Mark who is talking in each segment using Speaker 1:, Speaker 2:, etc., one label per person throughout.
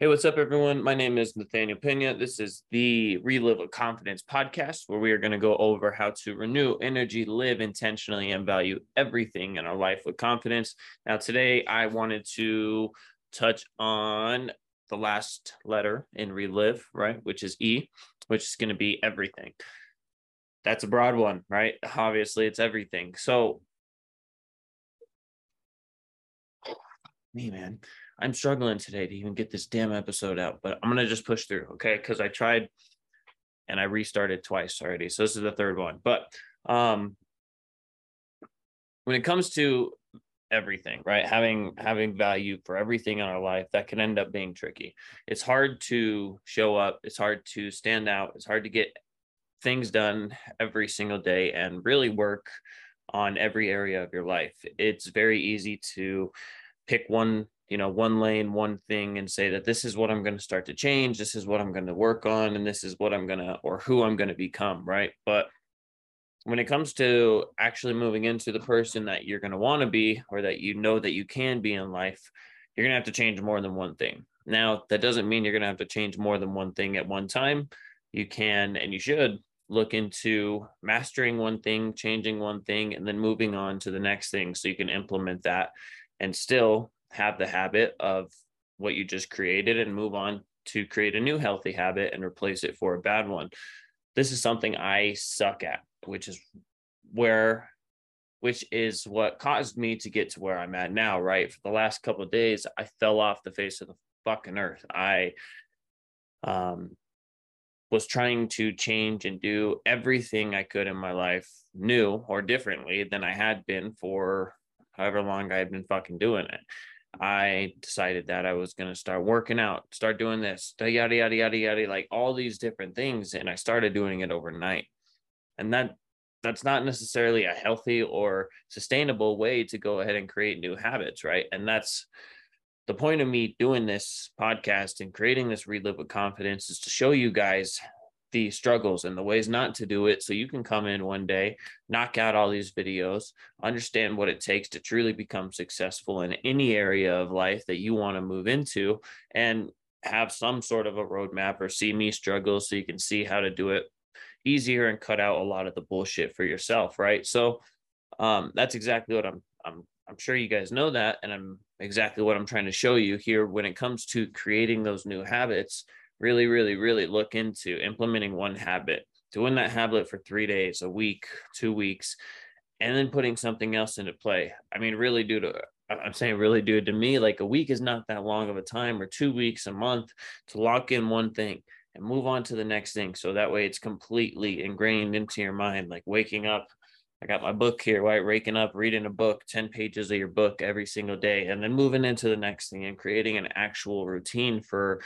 Speaker 1: Hey, what's up, everyone? My name is Nathaniel Pena. This is the Relive with Confidence podcast, where we are going to go over how to renew energy, live intentionally, and value everything in our life with confidence. Now, today I wanted to touch on the last letter in Relive, right? Which is E, which is going to be everything. That's a broad one, right? Obviously, it's everything. So, me, man I'm struggling today to even get this damn episode out, but I'm gonna just push through, okay? Because I tried and I restarted twice already. So this is the third one. But um when it comes to everything, right? Having having value for everything in our life, that can end up being tricky. It's hard to show up, it's hard to stand out, it's hard to get things done every single day and really work on every area of your life. It's very easy to pick one you know one lane one thing and say that this is what i'm going to start to change this is what i'm going to work on and this is what i'm going to or who i'm going to become right? But when it comes to actually moving into the person that you're going to want to be or that you know that you can be in life you're going to have to change more than one thing. Now that doesn't mean you're going to have to change more than one thing at one time. You can and you should look into mastering one thing changing one thing and then moving on to the next thing so you can implement that and still have the habit of what you just created and move on to create a new healthy habit and replace it for a bad one. This is something I suck at, which is where which is what caused me to get to where I'm at now, right? For the last couple of days, I fell off the face of the fucking earth. I um was trying to change and do everything I could in my life new or differently than I had been for however long I had been fucking doing it. I decided that I was going to start working out, start doing this, yada, yada, yada, yada, like all these different things. And I started doing it overnight. And that that's not necessarily a healthy or sustainable way to go ahead and create new habits, right? And that's the point of me doing this podcast and creating this relive with confidence is to show you guys the struggles and the ways not to do it. So you can come in one day knock out all these videos understand what it takes to truly become successful in any area of life that you want to move into and have some sort of a roadmap or see me struggle so you can see how to do it easier and cut out a lot of the bullshit for yourself right? So um, that's exactly what i'm i'm i'm sure you guys know that and i'm exactly what i'm trying to show you here when it comes to creating those new habits really, really, really look into implementing one habit, doing that habit for three days, a week, two weeks, and then putting something else into play. I mean, really do to I'm saying really do to me. Like a week is not that long of a time, or two weeks, a month to lock in one thing and move on to the next thing. So that way it's completely ingrained into your mind, like waking up. I got my book here, right? Waking up, reading a book, 10 pages of your book every single day, and then moving into the next thing and creating an actual routine for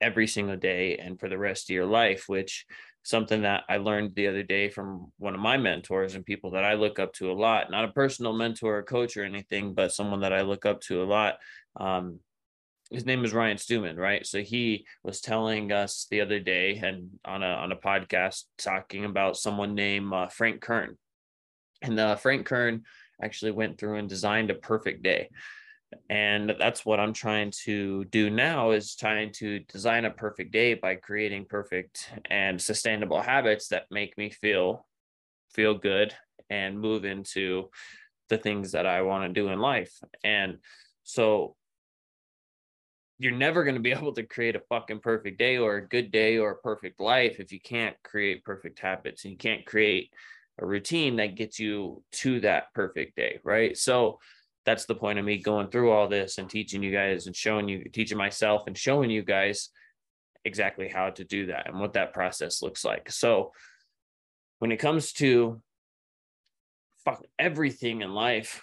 Speaker 1: every single day and for the rest of your life, which something that I learned the other day from one of my mentors and people that I look up to a lot, not a personal mentor or coach or anything, but someone that I look up to a lot. Um, his name is Ryan Stewman, right? So he was telling us the other day and on a on a podcast talking about someone named uh, Frank Kern, and uh, Frank Kern actually went through and designed a perfect day and that's what i'm trying to do now is trying to design a perfect day by creating perfect and sustainable habits that make me feel feel good and move into the things that i want to do in life. And so you're never going to be able to create a fucking perfect day or a good day or a perfect life if you can't create perfect habits and you can't create a routine that gets you to that perfect day right? So that's the point of me going through all this and teaching you guys and showing you teaching myself and showing you guys exactly how to do that and what that process looks like. So when it comes to fuck everything in life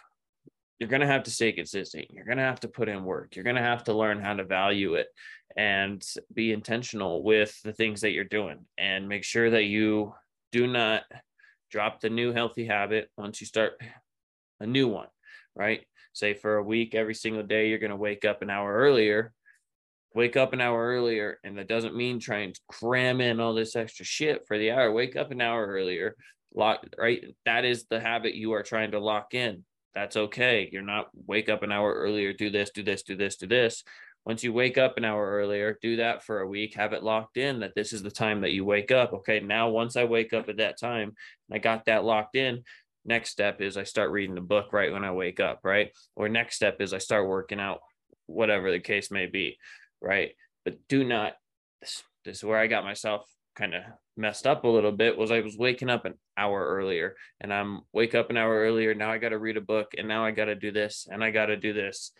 Speaker 1: you're going to have to stay consistent. You're going to have to put in work. You're going to have to learn how to value it and be intentional with the things that you're doing and make sure that you do not drop the new healthy habit once you start a new one right say for a week, every single day, you're going to wake up an hour earlier. Wake up an hour earlier. And that doesn't mean trying to cram in all this extra shit for the hour. Wake up an hour earlier. Lock, right? That is the habit you are trying to lock in. That's okay. You're not wake up an hour earlier, do this, do this, do this, do this. once you wake up an hour earlier, do that for a week, have it locked in that this is the time that you wake up. Okay, now once I wake up at that time, I got that locked in. Next step is I start reading the book right when I wake up, right? Or next step is I start working out, whatever the case may be, right? But do not, this, this is where I got myself kind of messed up a little bit was I was waking up an hour earlier and I'm wake up an hour earlier. Now I got to read a book and now I got to do this and I got to do this.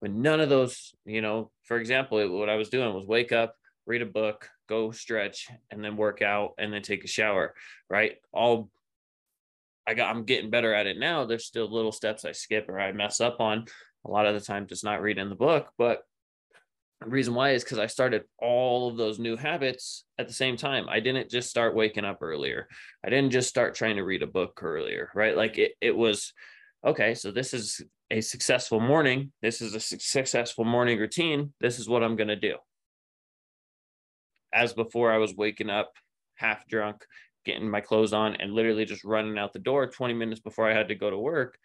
Speaker 1: But none of those, you know, for example, what I was doing was wake up, read a book, go stretch, and then work out and then take a shower, right? All I got, I'm getting better at it now. There's still little steps I skip or I mess up on. A lot of the time, just not reading the book, but the reason why is because I started all of those new habits at the same time. I didn't just start waking up earlier. I didn't just start trying to read a book earlier, right? Like it, it was okay. So this is a successful morning. This is a successful morning routine. This is what I'm going to do. As before, I was waking up half drunk, getting my clothes on, and literally just running out the door 20 minutes before I had to go to work.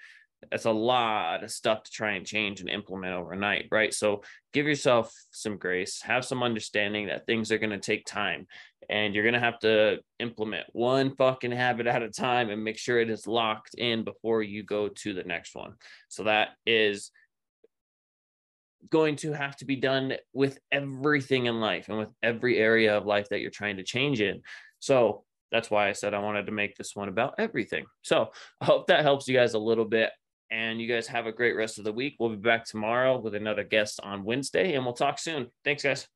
Speaker 1: That's a lot of stuff to try and change and implement overnight, right? So give yourself some grace, have some understanding that things are going to take time and you're going to have to implement one fucking habit at a time and make sure it is locked in before you go to the next one. So that is going to have to be done with everything in life and with every area of life that you're trying to change in. So that's why I said I wanted to make this one about everything. So I hope that helps you guys a little bit. And you guys have a great rest of the week. We'll be back tomorrow with another guest on Wednesday, and we'll talk soon. Thanks, guys.